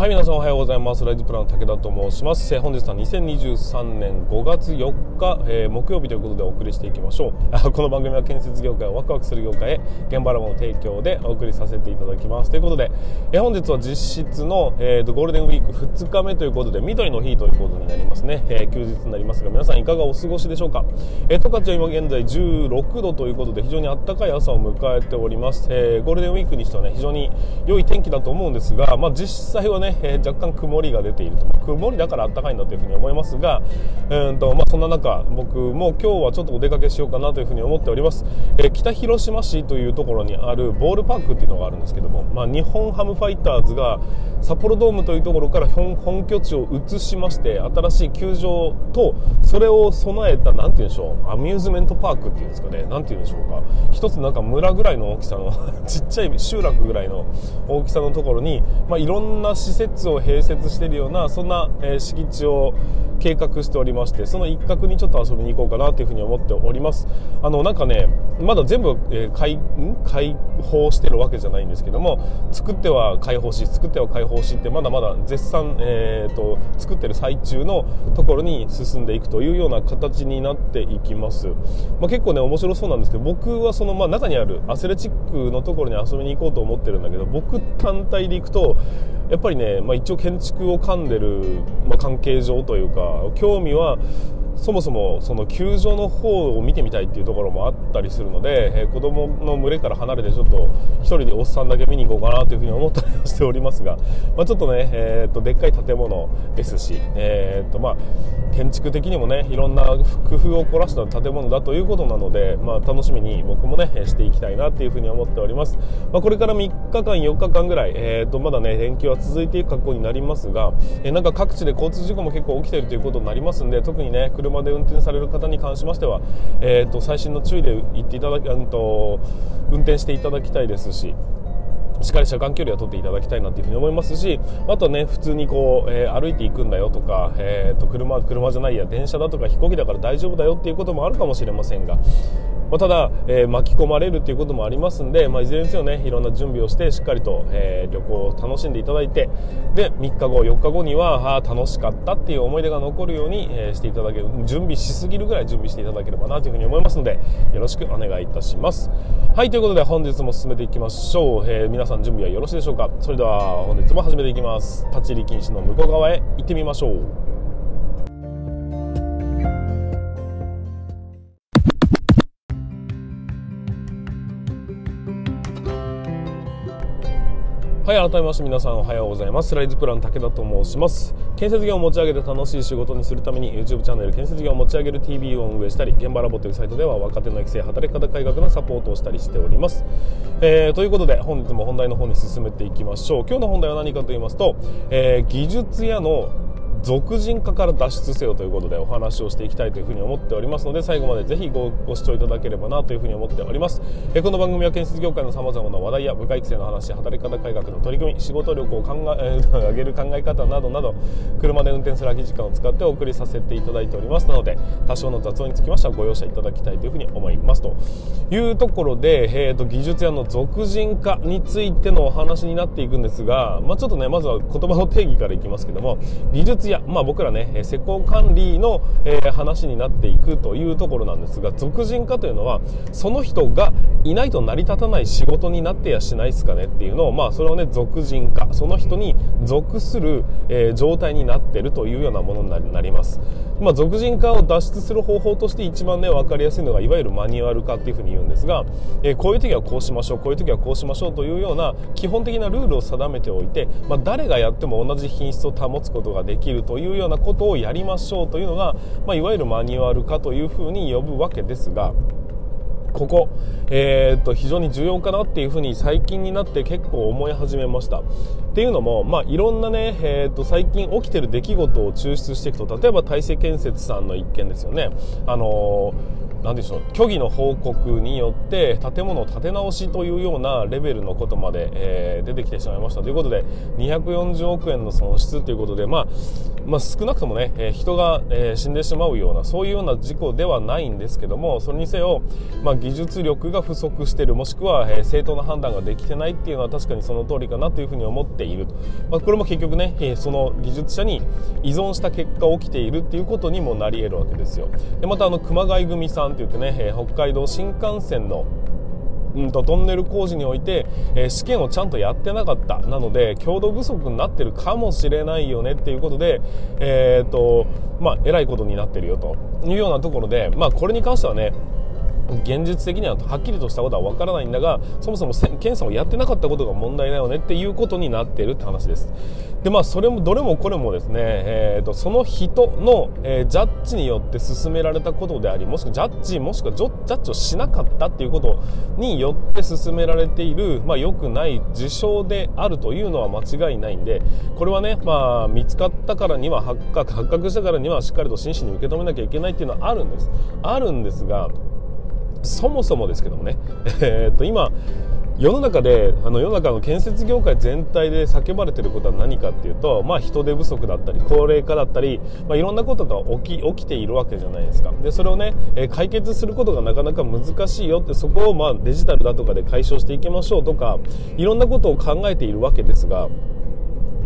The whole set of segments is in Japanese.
はい皆さんおはようございます。ライズプランの武田と申します。本日は2023年5月4日、えー、木曜日ということでお送りしていきましょう。この番組は建設業界をワクワクする業界へ現場ラボの提供でお送りさせていただきます。ということで、えー、本日は実質の、えーと、ゴールデンウィーク2日目ということで緑の日ということになりますね、えー、休日になりますが皆さんいかがお過ごしでしょうか、えー、十勝は今現在16度ということで非常に暖かい朝を迎えております、えー、ゴールデンウィークにしてはね非常に良い天気だと思うんですが、まあ、実際はね、えー、若干曇りが出ていると、曇りだから暖かいんだというふに思いますが、うんとまあ、そんな中僕も今日はちょっとお出かけしようかなというふに思っております、えー、北広島市というところにあるボールパークっていうのがあるんですけども、まあ、日本ハムファイターズが札幌ドームというところから本拠地を移しまして新しい球場とそれを備えた何て言うんでしょうアミューズメントパークっていうんですかね。何て言うんでしょうか。一つなんか村ぐらいの大きさの ちっちゃい集落ぐらいの大きさのところに、まあ、いろんな施設施設を併設しているようなそんな、え、敷地を計画しておりましてその一角にちょっと遊びに行こうかなというふうに思っております。あのなんかねまだ全部、えー、開開放してるわけじゃないんですけども作っては開放し作っては開放しってまだまだ絶賛、えーと、作ってる最中のところに進んでいくというような形になっていきます、まあ、結構ね面白そうなんですけど僕はその、まあ、中にあるアスレチックのところに遊びに行こうと思ってるんだけど僕単体で行くとやっぱりね、まあ、一応建築を噛んでる、まあ、関係上というか興味はそもそもその球場の方を見てみたいっていうところもあったりするので、えー、子供の群れから離れてちょっと1人でおっさんだけ見に行こうかなというふうに思ったりしておりますが、まあ、ちょっとね、えー、とでっかい建物ですし、えーとまあ、建築的にもねいろんな工夫を凝らした建物だということなので、まあ、楽しみに僕もねしていきたいなっていうふうに思っております、まあ、これから3日間4日間ぐらい、えー、とまだね連休は続いていく格好になりますが、えー、なんか各地で交通事故も結構起きているということになりますんで特にね車車で運転される方に関しましては、えーと、最新の注意で行っていただき、うんと、運転していただきたいですし。しっかり車間距離は取っていただきたいなというふに思いますし、あとね、普通にこう、えー、歩いていくんだよとか、えーと、車、車じゃないや、電車だとか飛行機だから大丈夫だよっていうこともあるかもしれませんが、まあ、ただ、えー、巻き込まれるということもありますんで、まあ、いずれにせよねいろんな準備をしてしっかりと、えー、旅行を楽しんでいただいてで3日後4日後にはあ楽しかったっていう思い出が残るように、えー、していただける準備しすぎるぐらい準備していただければなというふうに思いますのでよろしくお願いいたします。はいということで本日も進めていきましょう、え皆さん準備はよろしいでしょうか？それでは本日も始めていきます。立ち入り禁止の向こう側へ行ってみましょう。はい改めまして皆さんおはようございます。ライズプラン武田と申します。建設業を持ち上げて楽しい仕事にするために YouTube チャンネル建設業を持ち上げる TV を運営したり現場ラボというサイトでは若手の育成働き方改革のサポートをしたりしております、えー、ということで本日も本題の方に進めていきましょう。今日の本題は何かと言いますと、えー、技術屋の俗人化から脱出せよということでお話をしていきたいというふうに思っておりますので最後までぜひごご視聴いただければなというふうに思っております。えこの番組は建設業界のさまざまな話題や部下育成の話働き方改革の取り組み仕事力を考え 上げる考え方などなど車で運転する空き時間を使ってお送りさせていただいておりますなので多少の雑音につきましてはご容赦いただきたいというふうに思いますというところで、えーと、技術屋の俗人化についてのお話になっていくんですが、まあ、ちょっとねまずは言葉の定義からいきますけども技術や、まあ、僕らね施工管理の、えー、話になっていくというところなんですが俗人化というのはその人がいないと成り立たない仕事になってやしないですかねっていうのを、まあ、それをね俗人化その人に属する、えー、状態になっているというようなものになります、まあ、俗人化を脱出する方法として一番ね分かりやすいのがいわゆるマニュアル化っていうふうに言うんですが、えー、こういう時はこうしましょうこういう時はこうしましょうというような基本的なルールを定めておいて、まあ、誰がやっても同じ品質を保つことができるというようなことをやりましょうというのが、まあ、いわゆるマニュアル化というふうに呼ぶわけですがここ、えー、っと非常に重要かなっていうふうに最近になって結構思い始めました。っていうのも、まあ、いろんなね、えー、っと最近起きてる出来事を抽出していくと例えば大成建設さんの一件ですよね。あの何でしょう虚偽の報告によって建物を建て直しというようなレベルのことまで、えー、出てきてしまいました。ということで240億円の損失ということで、まあ、まあ、少なくともね、えー、人が、えー、死んでしまうようなそういうような事故ではないんですけどもそれにせよ、まあ、技術力が不足しているもしくは、え正当な判断ができてないっていうのは確かにその通りかなというふうに思っている、まあ、これも結局ね、えその技術者に依存した結果起きているっていうことにもなり得るわけですよ。でまたあの熊谷組さんって言ってね、え北海道新幹線のうんとトンネル工事において、えー、試験をちゃんとやってなかった。なので強度不足になってるかもしれないよね。っていうことでえー、っとまあえらいことになってるよというようなところでまあこれに関してはね現実的にははっきりとしたことは分からないんだがそもそも検査をやってなかったことが問題だよねっていうことになっているって話です。でまあそれもどれもこれもですね、えーと、その人の、えー、ジャッジによって進められたことでありもしくはジャッジもしくはジャッジをしなかったっていうことによって進められている、まあ、良くない事象であるというのは間違いないんでこれはね、まあ、見つかったからには発覚発覚したからにはしっかりと真摯に受け止めなきゃいけないっていうのはあるんです。あるんですがそもそもですけどもね、えー、っと今世の中であの世の中の建設業界全体で叫ばれてることは何かっていうと、まあ、人手不足だったり高齢化だったり、まあ、いろんなことが起き起きているわけじゃないですか。でそれをね、え解決することがなかなか難しいよってそこをまあデジタルだとかで解消していきましょうとかいろんなことを考えているわけですが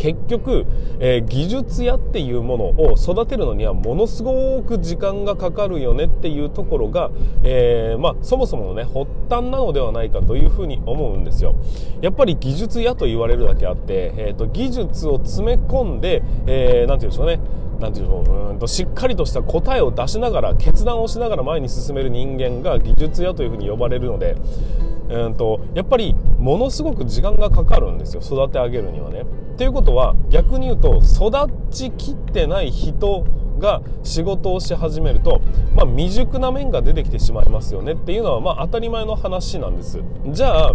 結局、えー、技術屋っていうものを育てるのにはものすごく時間がかかるよねっていうところが、えー、まあ、そもそものね発端なのではないかというふうに思うんですよ。やっぱり技術屋と言われるだけあって、えーと、技術を詰め込んで何、えー、て言うんでしょうね。なんていうのう。んとしっかりとした答えを出しながら決断をしながら前に進める人間が技術屋というふうに呼ばれるのでうんとやっぱりものすごく時間がかかるんですよ育て上げるにはね。ということは逆に言うと育ちきってない人が仕事をし始めると、まあ、未熟な面が出てきてしまいますよねっていうのはまあ当たり前の話なんです。じゃあ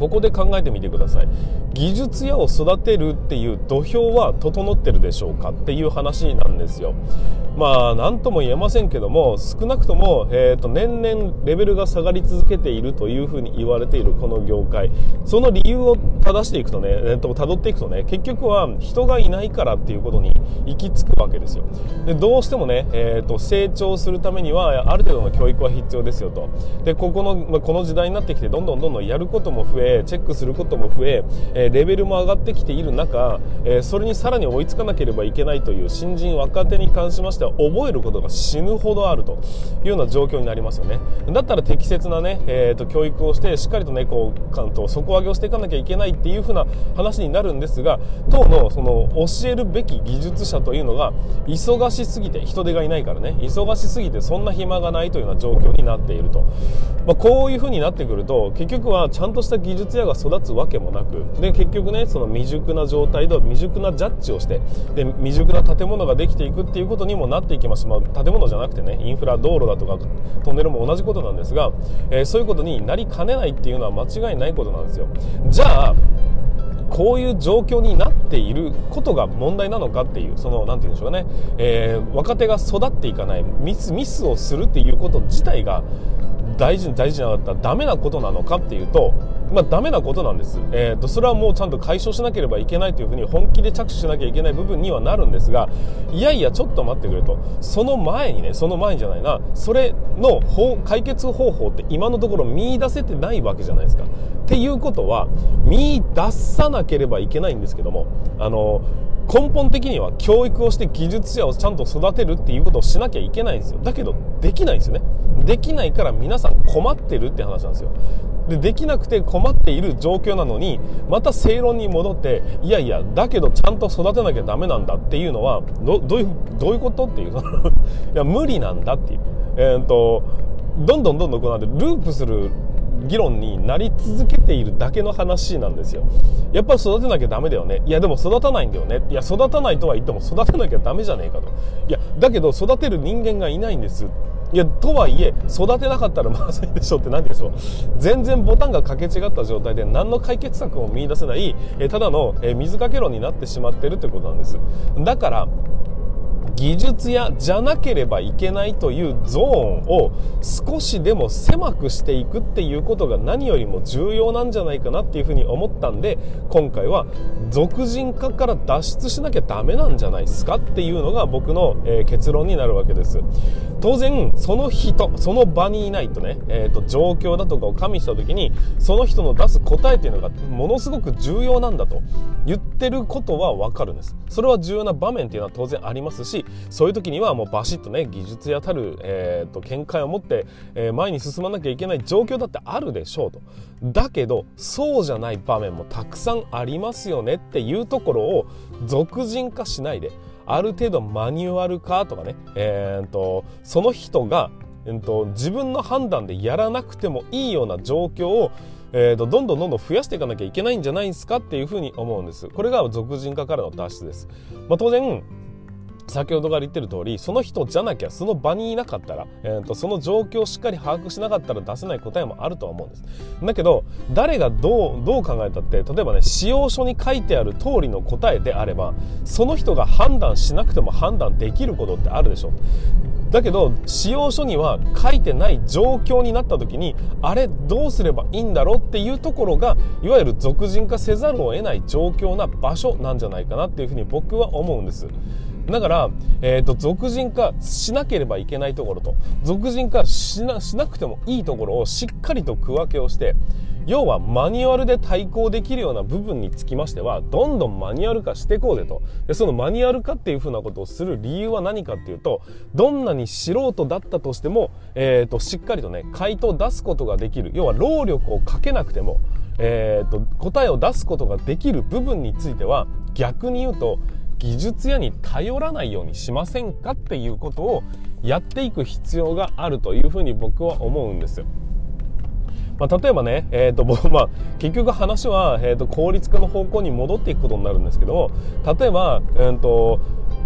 ここで考えてみてください。技術屋を育てるっていう土俵は整ってるでしょうかっていう話なんですよ。まあ何とも言えませんけども少なくとも、えーと、年々レベルが下がり続けているというふうに言われているこの業界。その理由を正していくとね、えーと、辿っていくとね結局は人がいないからっていうことに行き着くわけですよ。でどうしてもね、えーと、成長するためにはある程度の教育は必要ですよと。でここの、まあ、この時代になってきてどんどんどんどんやることも増えチェックすることも増ええレベルも上がってきている中、えそれにさらに追いつかなければいけないという新人若手に関しましては覚えることが死ぬほどあるというような状況になりますよね。だったら適切なね、えーと、教育をしてしっかりとねこう関東底上げをしていかなきゃいけないっていう風な話になるんですが当のその教えるべき技術者というのが忙しすぎて人手がいないからね。忙しすぎてそんな暇がないというような状況になっていると、まあ、こういう風になってくると結局はちゃんとした技術術屋が育つわけもなくで結局ねその未熟な状態で未熟なジャッジをしてで未熟な建物ができていくっていうことにもなっていきますまあ、建物じゃなくてねインフラ道路だとかトンネルも同じことなんですが、えー、そういうことになりかねないっていうのは間違いないことなんですよ。じゃあこういう状況になっていることが問題なのかっていうその何て言うんでしょうね、えー、若手が育っていかないミスミスをするっていうこと自体が大事に大事じゃなかったらダメなことなのかっていうとまあ、ダメなことなんです、えーと、それはもうちゃんと解消しなければいけないというふうに本気で着手しなきゃいけない部分にはなるんですがいやいやちょっと待ってくれと。その前にねその前じゃないな。それの解決方法って今のところ見出せてないわけじゃないですか。っていうことは見出さなければいけないんですけどもあの根本的には教育をして技術者をちゃんと育てるっていうことをしなきゃいけないんですよ。だけどできないんですよね。できないから皆さん困ってるって話なんですよ。でできなくて困っている状況なのにまた正論に戻っていやいやだけどちゃんと育てなきゃダメなんだっていうのはどういうどういうことっていう。いや無理なんだっていう、えー、っとどんどんどんどんこうなってループする議論になり続けているだけの話なんですよ。やっぱり育てなきゃダメだよね。いやでも育たないんだよね。いや育たないとは言っても育てなきゃダメじゃねえかと。いやだけど育てる人間がいないんです。いやとはいえ育てなかったらまずいでしょって何でしょう。全然ボタンが掛け違った状態で何の解決策も見出せないえただのえ水かけ論になってしまってるということなんです。だから技術屋じゃなければいけないというゾーンを少しでも狭くしていくっていうことが何よりも重要なんじゃないかなっていうふうに思ったんで今回は俗人化から脱出しなきゃダメなんじゃないですかっていうのが僕の、えー、結論になるわけです。当然その人その場にいないとね、えーと、状況だとかを加味した時にその人の出す答えっていうのがものすごく重要なんだと言ってることはわかるんです。それは重要な場面っていうのは当然ありますしそういう時にはもうバシッとね技術やたる、えーと、見解を持って、えー、前に進まなきゃいけない状況だってあるでしょうとだけどそうじゃない場面もたくさんありますよねっていうところを俗人化しないである程度マニュアル化とかね、えーと、その人が、えーと、自分の判断でやらなくてもいいような状況をえーと、どんどんどんどん増やしていかなきゃいけないんじゃないですかっていうふうに思うんです。これが俗人化からの脱出です。まあ、当然先ほどから言ってる通りその人じゃなきゃその場にいなかったら、えーと、その状況をしっかり把握しなかったら出せない答えもあるとは思うんですだけど誰がどうどう考えたって例えばね使用書に書いてある通りの答えであればその人が判断しなくても判断できることってあるでしょだけど使用書には書いてない状況になった時にあれどうすればいいんだろうっていうところがいわゆる俗人化せざるを得ない状況な場所なんじゃないかなっていうふうに僕は思うんです。だから、えーと、俗人化しなければいけないところと俗人化しなしなくてもいいところをしっかりと区分けをして要はマニュアルで対抗できるような部分につきましてはどんどんマニュアル化していこうぜと。でそのマニュアル化っていうふうなことをする理由は何かっていうとどんなに素人だったとしても、えーと、しっかりとね回答を出すことができる。要は労力をかけなくても、えーと答えを出すことができる部分については逆に言うと技術屋に頼らないようにしませんかっていうことをやっていく必要があるというふうに僕は思うんですよ。まあ、例えばね、えーとまあ、結局話は、えーと、効率化の方向に戻っていくことになるんですけど例えば、えーと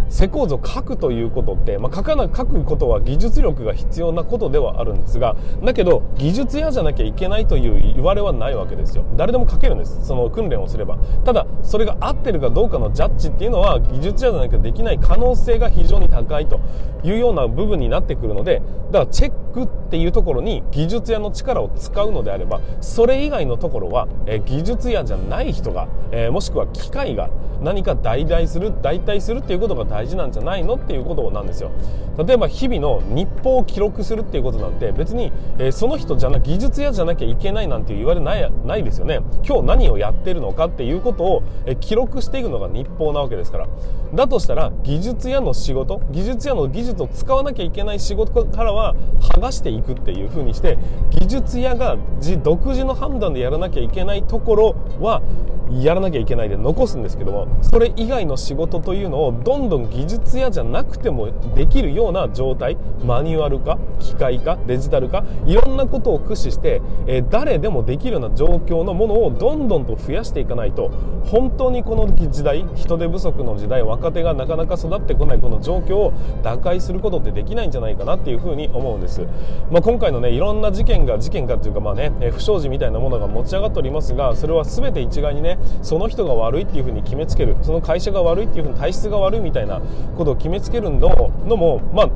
施工図を書くということって、まあ、書かな書くことは技術力が必要なことではあるんですがだけど技術屋じゃなきゃいけないという言われはないわけですよ。誰でも書けるんです。その訓練をすれば。ただそれが合ってるかどうかのジャッジっていうのは技術屋じゃなきゃできない可能性が非常に高いというような部分になってくるのでだからチェックっていうところに技術屋の力を使うのであればそれ以外のところは、えー、技術屋じゃない人が、えー、もしくは機械が何か代替する代替するっていうことが大事なんじゃないのっていうことなんですよ。例えば日々の日報を記録するっていうことなんて別に、えー、その人じゃな技術屋じゃなきゃいけないなんて言われないないですよね。今日何をやってるのかっていうことを、えー、記録していくのが日報なわけですから。だとしたら技術屋の仕事技術屋の技術を使わなきゃいけない仕事からは剥していくっていう風にして技術屋が自独自の判断でやらなきゃいけないところはやらなきゃいけないで残すんですけどもそれ以外の仕事というのをどんどん技術屋じゃなくてもできるような状態マニュアル化機械化デジタル化いろんなことを駆使して、え、誰でもできるような状況のものをどんどんと増やしていかないと本当にこの時代人手不足の時代若手がなかなか育ってこないこの状況を打開することってできないんじゃないかなっていうふうに思うんです、まあ、今回のねいろんな事件が事件かというかまあね不祥事みたいなものが持ち上がっておりますがそれは全て一概にねその人が悪いっていうふうに決めつける。その会社が悪いっていうふうに体質が悪いみたいなことを決めつけるののもまあ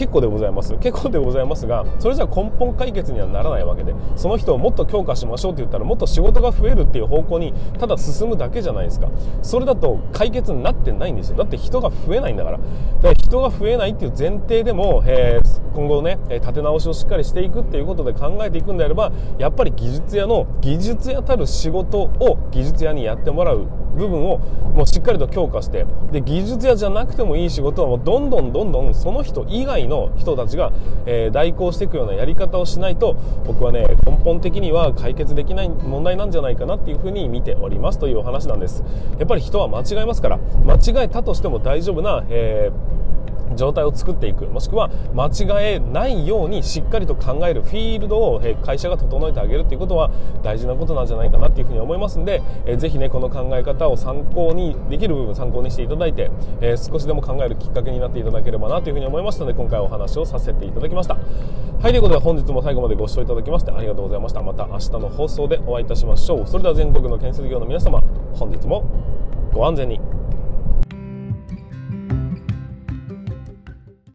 結構でございます。結構でございますがそれじゃ根本解決にはならないわけでその人をもっと強化しましょうって言ったらもっと仕事が増えるっていう方向にただ進むだけじゃないですか。それだと解決になってないんですよ。だって人が増えないんだから。だから人が増えないっていう前提でも、えー、今後ね立て直しをしっかりしていくっていうことで考えていくんであればやっぱり技術屋の技術屋たる仕事を技術屋にやってもらう。部分をもうしっかりと強化してで技術屋じゃなくてもいい仕事はもうどんどんどんどんその人以外の人たちが、えー、代行していくようなやり方をしないと僕はね根本的には解決できない問題なんじゃないかなっていうふうに見ておりますというお話なんです。やっぱり人は間違えますから間違えたとしても大丈夫な、えー状態を作っていくもしくは間違えないようにしっかりと考えるフィールドを会社が整えてあげるということは大事なことなんじゃないかなというふうに思いますんで、えー、ぜひねこの考え方を参考にできる部分参考にしていただいて、えー、少しでも考えるきっかけになっていただければなというふうに思いましたので今回お話をさせていただきました。はいということで本日も最後までご視聴いただきましてありがとうございました。また明日の放送でお会いいたしましょう。それでは全国の建設業の皆様本日もご安全に。